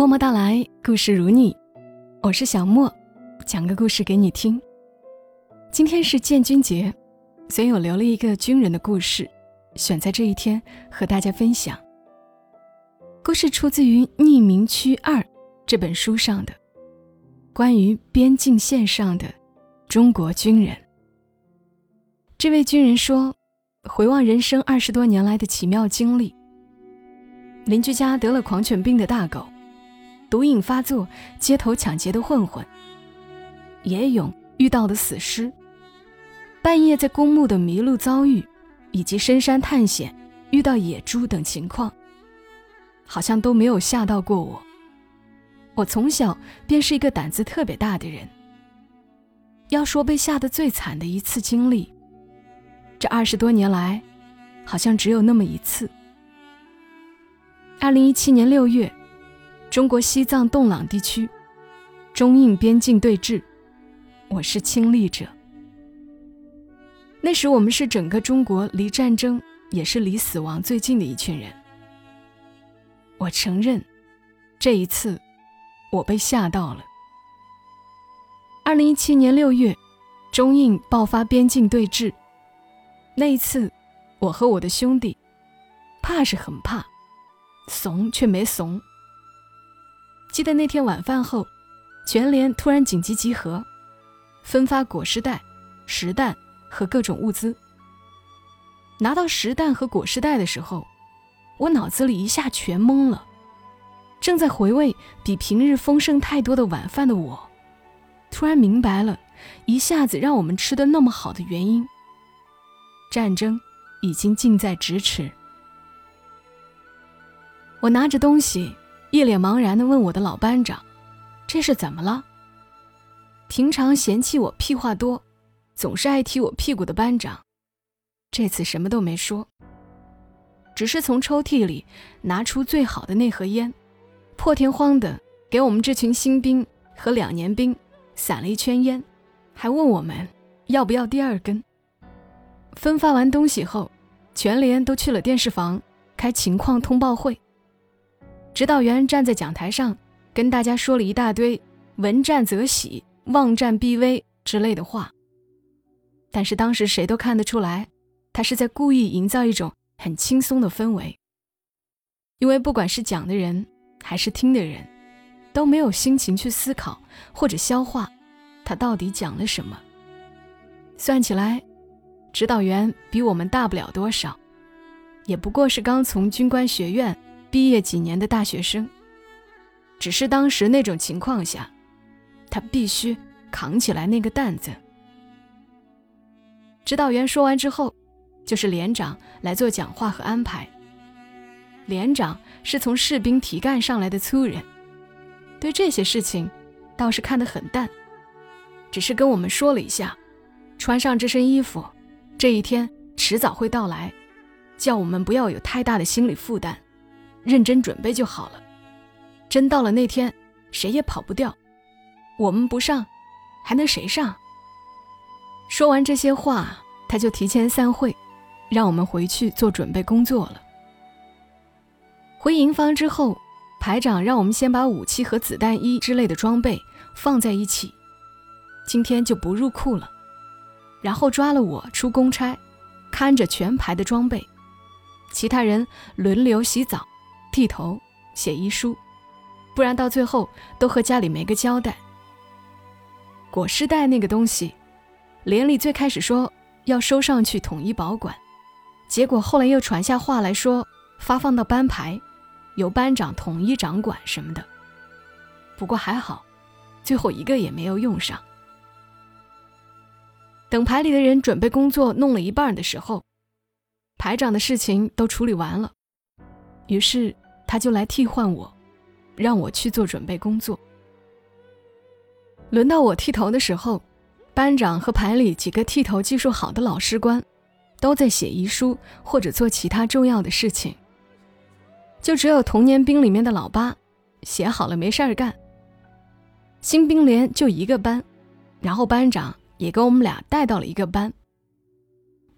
默默到来，故事如你，我是小莫，讲个故事给你听。今天是建军节，所以我留了一个军人的故事，选在这一天和大家分享。故事出自于《匿名区二》这本书上的，关于边境线上的中国军人。这位军人说：“回望人生二十多年来的奇妙经历，邻居家得了狂犬病的大狗。”毒瘾发作、街头抢劫的混混，野勇遇到的死尸，半夜在公墓的迷路遭遇，以及深山探险遇到野猪等情况，好像都没有吓到过我。我从小便是一个胆子特别大的人。要说被吓得最惨的一次经历，这二十多年来，好像只有那么一次。二零一七年六月。中国西藏洞朗地区，中印边境对峙，我是亲历者。那时我们是整个中国离战争也是离死亡最近的一群人。我承认，这一次我被吓到了。二零一七年六月，中印爆发边境对峙，那一次，我和我的兄弟，怕是很怕，怂却没怂。记得那天晚饭后，全连突然紧急集合，分发果实袋、实弹和各种物资。拿到实弹和果实袋的时候，我脑子里一下全懵了。正在回味比平日丰盛太多的晚饭的我，突然明白了，一下子让我们吃的那么好的原因。战争已经近在咫尺。我拿着东西。一脸茫然地问我的老班长：“这是怎么了？”平常嫌弃我屁话多，总是爱踢我屁股的班长，这次什么都没说，只是从抽屉里拿出最好的那盒烟，破天荒地给我们这群新兵和两年兵散了一圈烟，还问我们要不要第二根。分发完东西后，全连都去了电视房开情况通报会。指导员站在讲台上，跟大家说了一大堆“闻战则喜，望战必危”之类的话。但是当时谁都看得出来，他是在故意营造一种很轻松的氛围。因为不管是讲的人还是听的人，都没有心情去思考或者消化他到底讲了什么。算起来，指导员比我们大不了多少，也不过是刚从军官学院。毕业几年的大学生，只是当时那种情况下，他必须扛起来那个担子。指导员说完之后，就是连长来做讲话和安排。连长是从士兵提干上来的粗人，对这些事情倒是看得很淡，只是跟我们说了一下，穿上这身衣服，这一天迟早会到来，叫我们不要有太大的心理负担。认真准备就好了，真到了那天，谁也跑不掉。我们不上，还能谁上？说完这些话，他就提前散会，让我们回去做准备工作了。回营房之后，排长让我们先把武器和子弹衣之类的装备放在一起，今天就不入库了。然后抓了我出公差，看着全排的装备，其他人轮流洗澡。剃头、写遗书，不然到最后都和家里没个交代。裹尸袋那个东西，连里最开始说要收上去统一保管，结果后来又传下话来说发放到班排，由班长统一掌管什么的。不过还好，最后一个也没有用上。等排里的人准备工作弄了一半的时候，排长的事情都处理完了，于是。他就来替换我，让我去做准备工作。轮到我剃头的时候，班长和排里几个剃头技术好的老师官，都在写遗书或者做其他重要的事情。就只有童年兵里面的老八，写好了没事儿干。新兵连就一个班，然后班长也跟我们俩带到了一个班。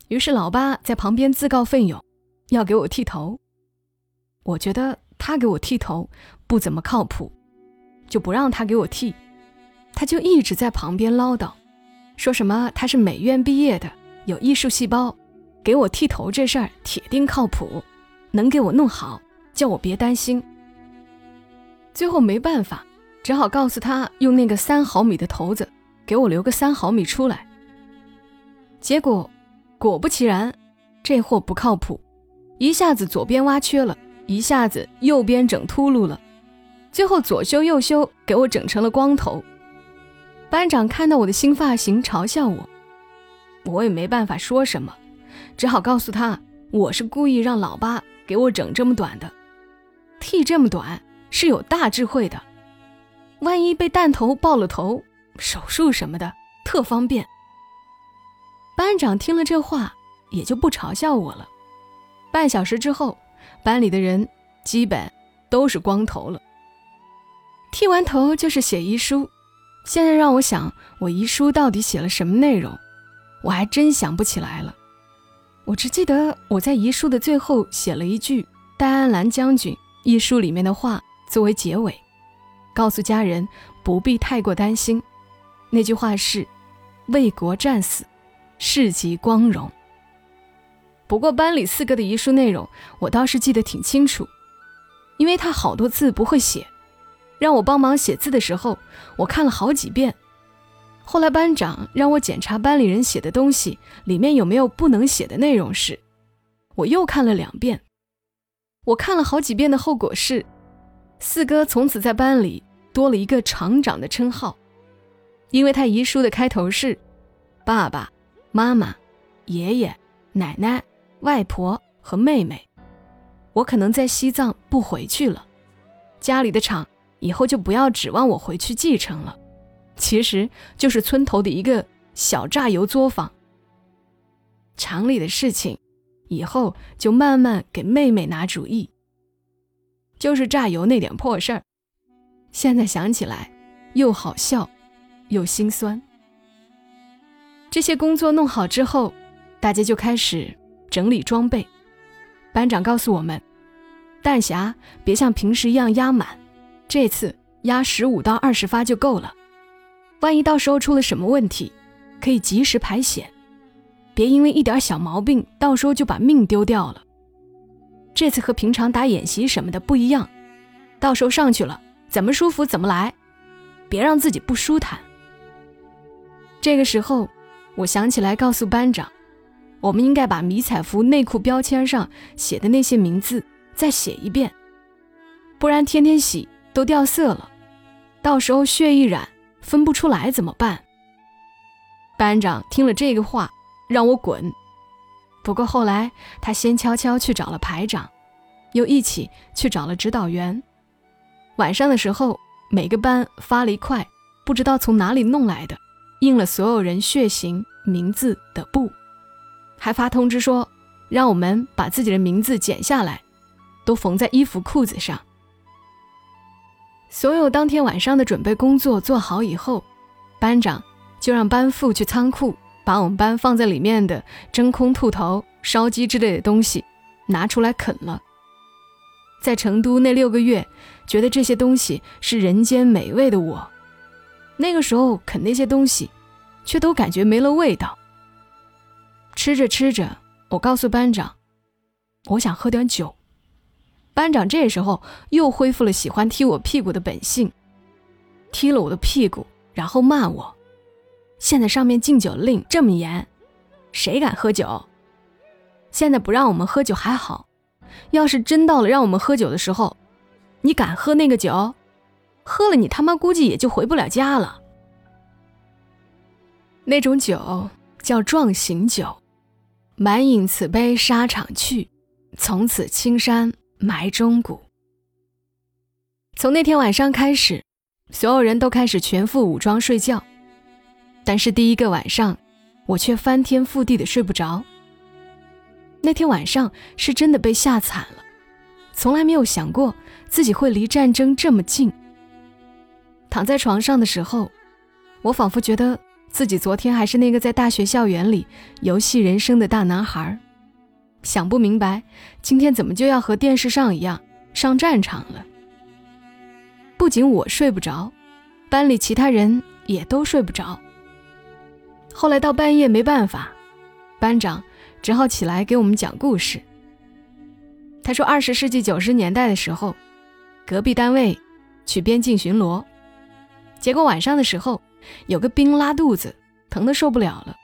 于是老八在旁边自告奋勇，要给我剃头。我觉得。他给我剃头不怎么靠谱，就不让他给我剃。他就一直在旁边唠叨，说什么他是美院毕业的，有艺术细胞，给我剃头这事儿铁定靠谱，能给我弄好，叫我别担心。最后没办法，只好告诉他用那个三毫米的头子给我留个三毫米出来。结果果不其然，这货不靠谱，一下子左边挖缺了，一下子右边整秃噜了，最后左修右修，给我整成了光头。班长看到我的新发型，嘲笑我，我也没办法说什么，只好告诉他我是故意让老八给我整这么短的，剃这么短是有大智慧的，万一被弹头爆了头，手术什么的特方便。班长听了这话，也就不嘲笑我了。半小时之后，班里的人基本都是光头了。剃完头就是写遗书。现在让我想，我遗书到底写了什么内容，我还真想不起来了。我只记得我在遗书的最后写了一句戴安澜将军遗书里面的话作为结尾，告诉家人不必太过担心。那句话是“为国战死，事极光荣”。不过班里四哥的遗书内容我倒是记得挺清楚，因为他好多字不会写。让我帮忙写字的时候，我看了好几遍。后来班长让我检查班里人写的东西里面有没有不能写的内容时，我又看了两遍。我看了好几遍的后果是，四哥从此在班里多了一个厂长的称号，因为他遗书的开头是“爸爸妈妈、爷爷奶奶、外婆和妹妹”。我可能在西藏不回去了，家里的厂。以后就不要指望我回去继承了，其实就是村头的一个小榨油作坊。厂里的事情，以后就慢慢给妹妹拿主意。就是榨油那点破事儿，现在想起来又好笑，又心酸。这些工作弄好之后，大家就开始整理装备。班长告诉我们，弹匣别像平时一样压满。这次压十五到二十发就够了，万一到时候出了什么问题，可以及时排险，别因为一点小毛病，到时候就把命丢掉了。这次和平常打演习什么的不一样，到时候上去了怎么舒服怎么来，别让自己不舒坦。这个时候，我想起来告诉班长，我们应该把迷彩服内裤标签上写的那些名字再写一遍，不然天天洗。都掉色了，到时候血一染分不出来怎么办？班长听了这个话，让我滚。不过后来他先悄悄去找了排长，又一起去找了指导员。晚上的时候，每个班发了一块不知道从哪里弄来的印了所有人血型名字的布，还发通知说让我们把自己的名字剪下来，都缝在衣服裤子上。所有当天晚上的准备工作做好以后，班长就让班副去仓库把我们班放在里面的真空兔头、烧鸡之类的东西拿出来啃了。在成都那六个月，觉得这些东西是人间美味的我，那个时候啃那些东西，却都感觉没了味道。吃着吃着，我告诉班长，我想喝点酒。班长这时候又恢复了喜欢踢我屁股的本性，踢了我的屁股，然后骂我：“现在上面禁酒令这么严，谁敢喝酒？现在不让我们喝酒还好，要是真到了让我们喝酒的时候，你敢喝那个酒？喝了你他妈估计也就回不了家了。那种酒叫壮行酒，满饮此杯沙场去，从此青山。”埋忠骨。从那天晚上开始，所有人都开始全副武装睡觉。但是第一个晚上，我却翻天覆地的睡不着。那天晚上是真的被吓惨了，从来没有想过自己会离战争这么近。躺在床上的时候，我仿佛觉得自己昨天还是那个在大学校园里游戏人生的大男孩。想不明白，今天怎么就要和电视上一样上战场了。不仅我睡不着，班里其他人也都睡不着。后来到半夜没办法，班长只好起来给我们讲故事。他说，二十世纪九十年代的时候，隔壁单位去边境巡逻，结果晚上的时候，有个兵拉肚子，疼得受不了了，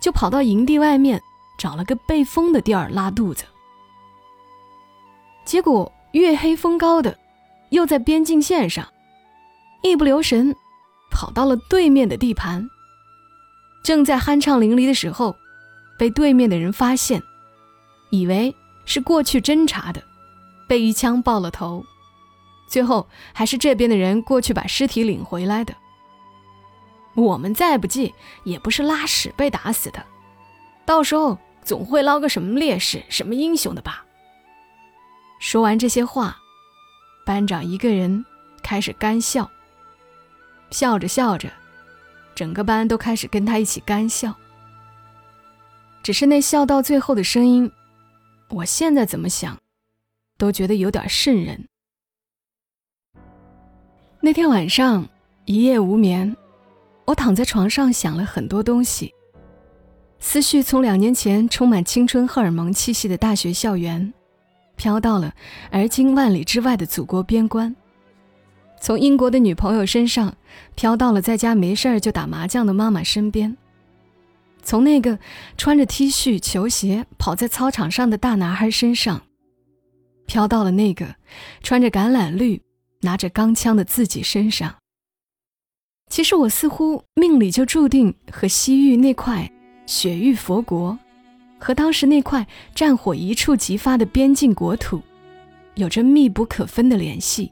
就跑到营地外面找了个背风的地儿拉肚子。结果月黑风高的，又在边境线上，一不留神跑到了对面的地盘。正在酣畅淋漓的时候，被对面的人发现，以为。是过去侦查的，被一枪爆了头，最后还是这边的人过去把尸体领回来的。我们再不济也不是拉屎被打死的，到时候总会捞个什么烈士、什么英雄的吧？说完这些话，班长一个人开始干笑，笑着笑着，整个班都开始跟他一起干笑。只是那笑到最后的声音。我现在怎么想，都觉得有点瘆人。那天晚上一夜无眠，我躺在床上想了很多东西，思绪从两年前充满青春荷尔蒙气息的大学校园，飘到了而今万里之外的祖国边关；从英国的女朋友身上，飘到了在家没事儿就打麻将的妈妈身边。从那个穿着 T 恤、球鞋跑在操场上的大男孩身上，飘到了那个穿着橄榄绿、拿着钢枪的自己身上。其实我似乎命里就注定和西域那块雪域佛国，和当时那块战火一触即发的边境国土，有着密不可分的联系。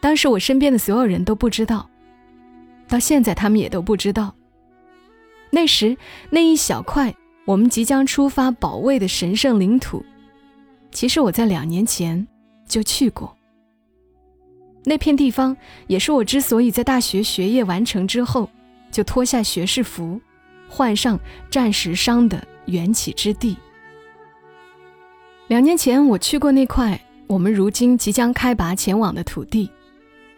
当时我身边的所有人都不知道，到现在他们也都不知道。那时，那一小块我们即将出发保卫的神圣领土，其实我在两年前就去过。那片地方也是我之所以在大学学业完成之后就脱下学士服，换上战时伤的缘起之地。两年前我去过那块我们如今即将开拔前往的土地，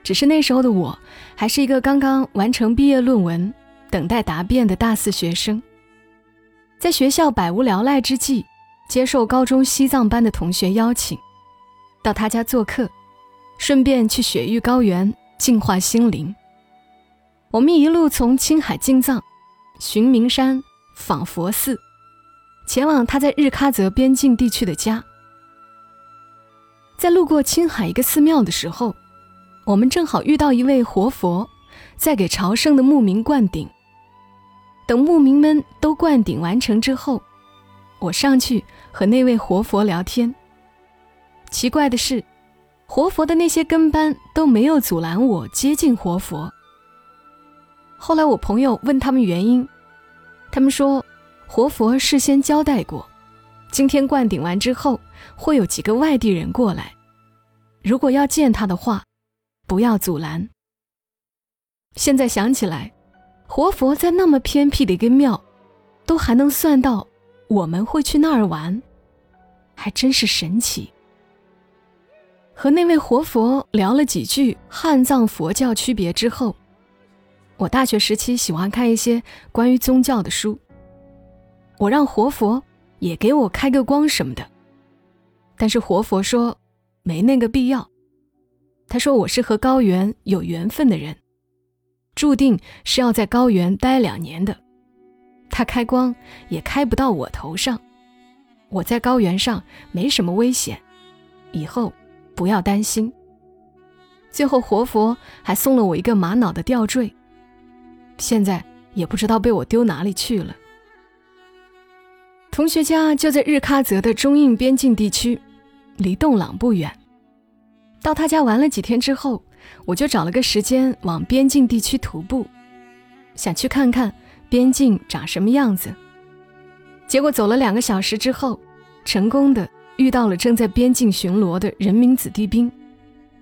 只是那时候的我还是一个刚刚完成毕业论文。等待答辩的大四学生，在学校百无聊赖之际，接受高中西藏班的同学邀请，到他家做客，顺便去雪域高原净化心灵。我们一路从青海进藏，寻名山，访佛寺，前往他在日喀则边境地区的家。在路过青海一个寺庙的时候，我们正好遇到一位活佛，在给朝圣的牧民灌顶。等牧民们都灌顶完成之后，我上去和那位活佛聊天。奇怪的是，活佛的那些跟班都没有阻拦我接近活佛。后来我朋友问他们原因，他们说，活佛事先交代过，今天灌顶完之后会有几个外地人过来，如果要见他的话，不要阻拦。现在想起来。活佛在那么偏僻的一个庙，都还能算到我们会去那儿玩，还真是神奇。和那位活佛聊了几句汉藏佛教区别之后，我大学时期喜欢看一些关于宗教的书。我让活佛也给我开个光什么的，但是活佛说没那个必要。他说我是和高原有缘分的人。注定是要在高原待两年的，他开光也开不到我头上。我在高原上没什么危险，以后不要担心。最后活佛还送了我一个玛瑙的吊坠，现在也不知道被我丢哪里去了。同学家就在日喀则的中印边境地区，离洞朗不远。到他家玩了几天之后。我就找了个时间往边境地区徒步，想去看看边境长什么样子。结果走了两个小时之后，成功的遇到了正在边境巡逻的人民子弟兵，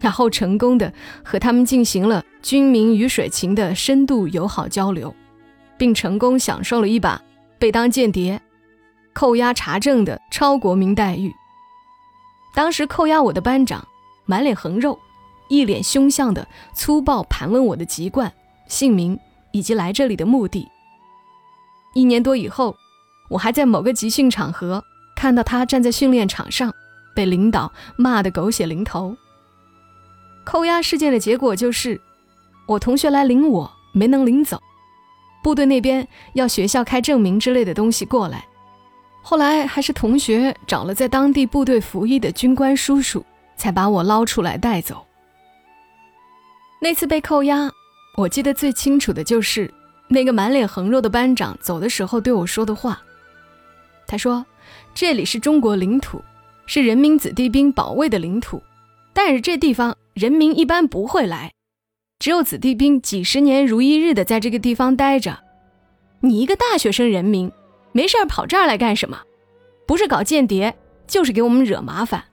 然后成功的和他们进行了军民鱼水情的深度友好交流，并成功享受了一把被当间谍、扣押查证的超国民待遇。当时扣押我的班长满脸横肉，一脸凶相的粗暴盘问我的籍贯、姓名以及来这里的目的。一年多以后，我还在某个集训场合看到他站在训练场上，被领导骂得狗血淋头。扣押事件的结果就是，我同学来领我没能领走，部队那边要学校开证明之类的东西过来。后来还是同学找了在当地部队服役的军官叔叔，才把我捞出来带走。那次被扣押，我记得最清楚的就是那个满脸横肉的班长走的时候对我说的话。他说：“这里是中国领土，是人民子弟兵保卫的领土，但是这地方人民一般不会来，只有子弟兵几十年如一日的在这个地方待着。你一个大学生人民。”没事儿跑这儿来干什么？不是搞间谍，就是给我们惹麻烦。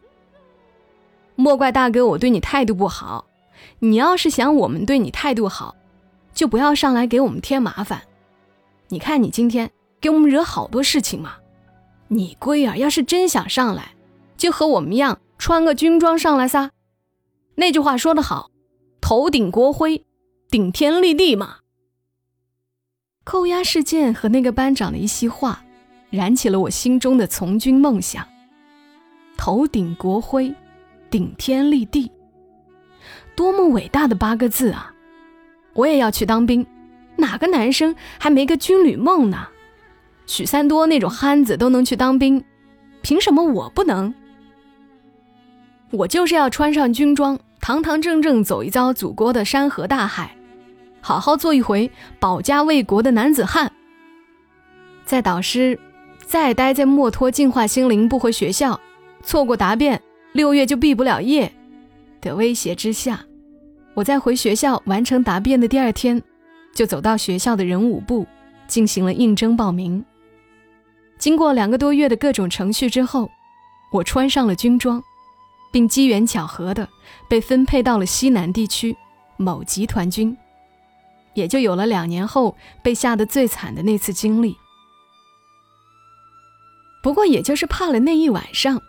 莫怪大哥我对你态度不好，你要是想我们对你态度好，就不要上来给我们添麻烦。你看你今天给我们惹好多事情嘛。你龟儿要是真想上来，就和我们一样穿个军装上来撒。那句话说得好，头顶国徽，顶天立地嘛。扣押事件和那个班长的一席话，燃起了我心中的从军梦想。头顶国徽，顶天立地，多么伟大的八个字啊！我也要去当兵，哪个男生还没个军旅梦呢？许三多那种憨子都能去当兵，凭什么我不能？我就是要穿上军装，堂堂正正走一遭祖国的山河大海。好好做一回保家卫国的男子汉。在导师再待在墨脱净化心灵不回学校，错过答辩，六月就毕不了业的威胁之下，我在回学校完成答辩的第二天，就走到学校的人武部进行了应征报名。经过两个多月的各种程序之后，我穿上了军装，并机缘巧合的被分配到了西南地区某集团军。也就有了两年后被吓得最惨的那次经历。不过，也就是怕了那一晚上，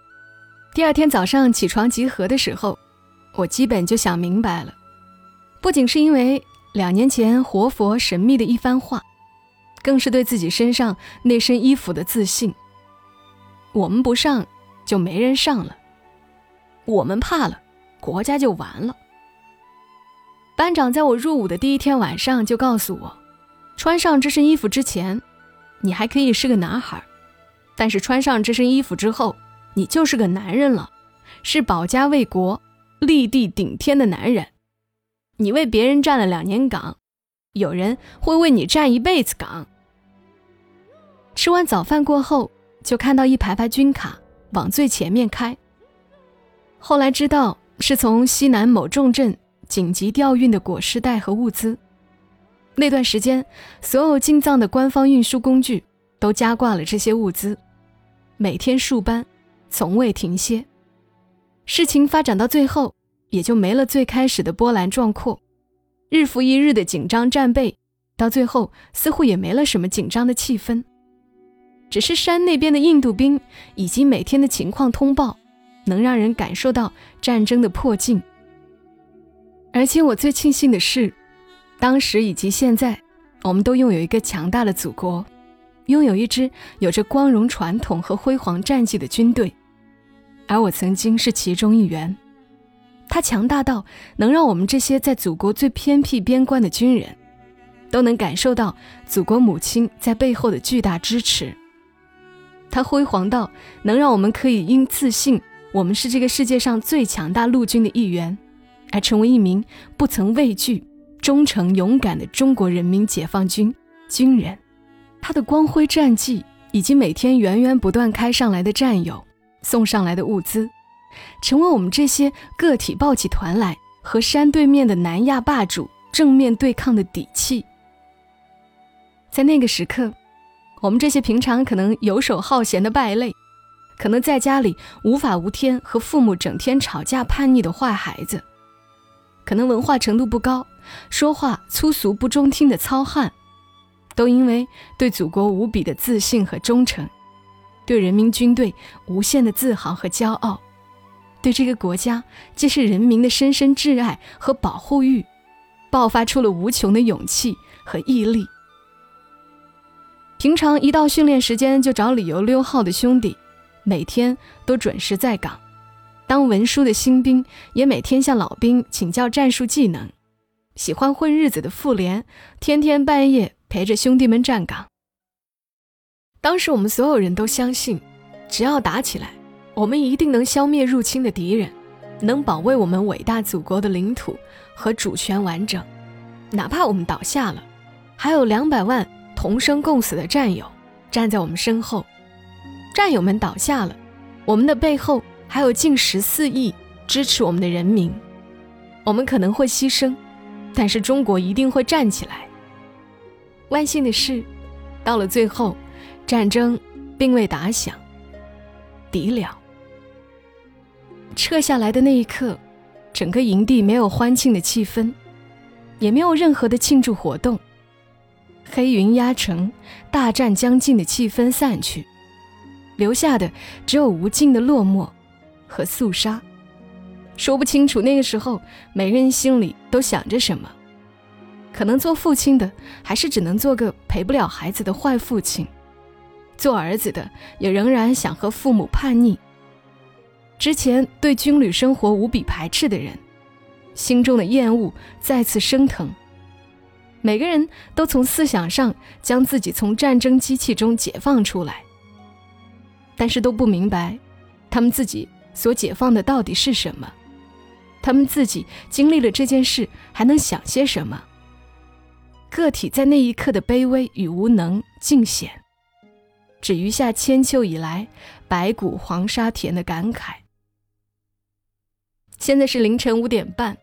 第二天早上起床集合的时候，我基本就想明白了。不仅是因为两年前活佛神秘的一番话，更是对自己身上那身衣服的自信。我们不上，就没人上了；我们怕了，国家就完了。班长在我入伍的第一天晚上就告诉我，穿上这身衣服之前，你还可以是个男孩，但是穿上这身衣服之后，你就是个男人了，是保家卫国、立地顶天的男人。你为别人站了两年岗，有人会为你站一辈子岗。吃完早饭过后，就看到一排排军卡往最前面开。后来知道是从西南某重镇。紧急调运的裹尸袋和物资，那段时间，所有进藏的官方运输工具都加挂了这些物资，每天数班，从未停歇。事情发展到最后，也就没了最开始的波澜壮阔，日复一日的紧张战备，到最后似乎也没了什么紧张的气氛，只是山那边的印度兵以及每天的情况通报，能让人感受到战争的迫近。而且我最庆幸的是，当时以及现在，我们都拥有一个强大的祖国，拥有一支有着光荣传统和辉煌战绩的军队，而我曾经是其中一员。它强大到能让我们这些在祖国最偏僻边关的军人，都能感受到祖国母亲在背后的巨大支持。它辉煌到能让我们可以因自信我们是这个世界上最强大陆军的一员。而成为一名不曾畏惧、忠诚勇敢的中国人民解放军军人，他的光辉战绩以及每天源源不断开上来的战友送上来的物资，成为我们这些个体抱起团来和山对面的南亚霸主正面对抗的底气。在那个时刻，我们这些平常可能游手好闲的败类，可能在家里无法无天和父母整天吵架叛逆的坏孩子。可能文化程度不高，说话粗俗不中听的糙汉，都因为对祖国无比的自信和忠诚，对人民军队无限的自豪和骄傲，对这个国家既是人民的深深挚爱和保护欲，爆发出了无穷的勇气和毅力。平常一到训练时间就找理由溜号的兄弟，每天都准时在岗；当文书的新兵也每天向老兵请教战术技能；喜欢混日子的妇联，天天半夜陪着兄弟们站岗。当时我们所有人都相信，只要打起来。我们一定能消灭入侵的敌人，能保卫我们伟大祖国的领土和主权完整。哪怕我们倒下了，还有两百万同生共死的战友站在我们身后。战友们倒下了，我们的背后还有近十四亿支持我们的人民。我们可能会牺牲，但是中国一定会站起来。万幸的是，到了最后，战争并未打响，敌了。撤下来的那一刻，整个营地没有欢庆的气氛，也没有任何的庆祝活动。黑云压城，大战将近的气氛散去，留下的只有无尽的落寞和肃杀。说不清楚那个时候每个人心里都想着什么。可能做父亲的还是只能做个陪不了孩子的坏父亲，做儿子的也仍然想和父母叛逆。之前对军旅生活无比排斥的人，心中的厌恶再次升腾。每个人都从思想上将自己从战争机器中解放出来，但是都不明白，他们自己所解放的到底是什么？他们自己经历了这件事，还能想些什么？个体在那一刻的卑微与无能尽显，只余下千秋以来白骨黄沙田的感慨。现在是凌晨五点半，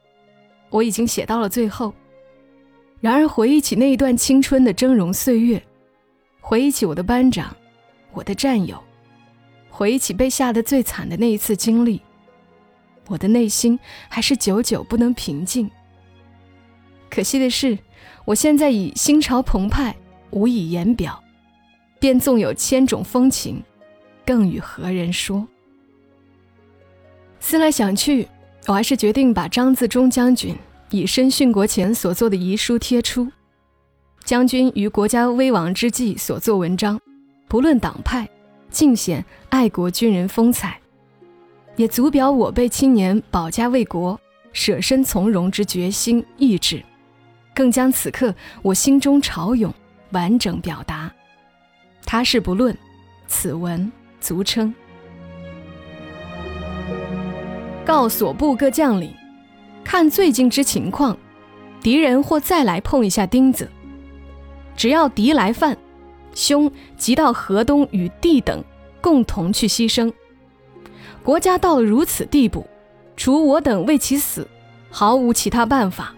我已经写到了最后。然而回忆起那一段青春的峥嵘岁月，回忆起我的班长，我的战友，回忆起被吓得最惨的那一次经历，我的内心还是久久不能平静。可惜的是，我现在已心潮澎湃，无以言表，便纵有千种风情，更与何人说？思来想去。我还是决定把张自忠将军以身殉国前所做的遗书贴出。将军于国家危亡之际所作文章，不论党派，尽显爱国军人风采，也足表我辈青年保家卫国、舍身从容之决心意志，更将此刻我心中潮涌完整表达。他是不论，此文足称。告所部各将领，看最近之情况，敌人或再来碰一下钉子。只要敌来犯，兄即到河东与弟等共同去牺牲。国家到了如此地步，除我等为其死，毫无其他办法。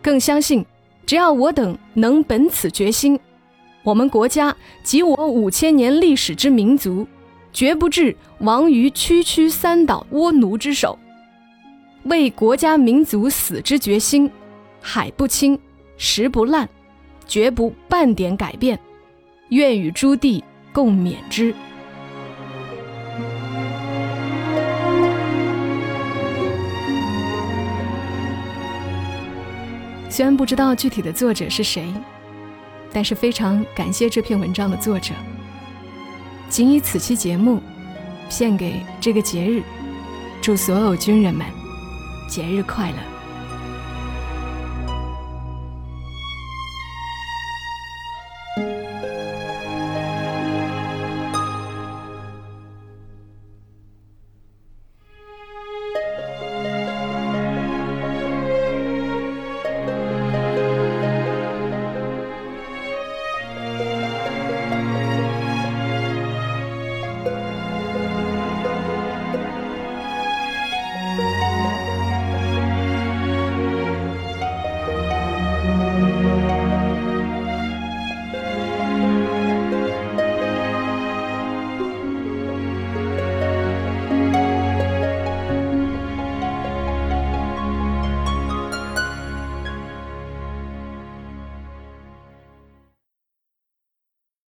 更相信，只要我等能本此决心，我们国家及我五千年历史之民族。绝不至亡于区区三岛倭奴之手，为国家民族死之决心，海不清，石不烂，绝不半点改变。愿与诸弟共勉之。虽然不知道具体的作者是谁，但是非常感谢这篇文章的作者。仅以此期节目献给这个节日，祝所有军人们节日快乐。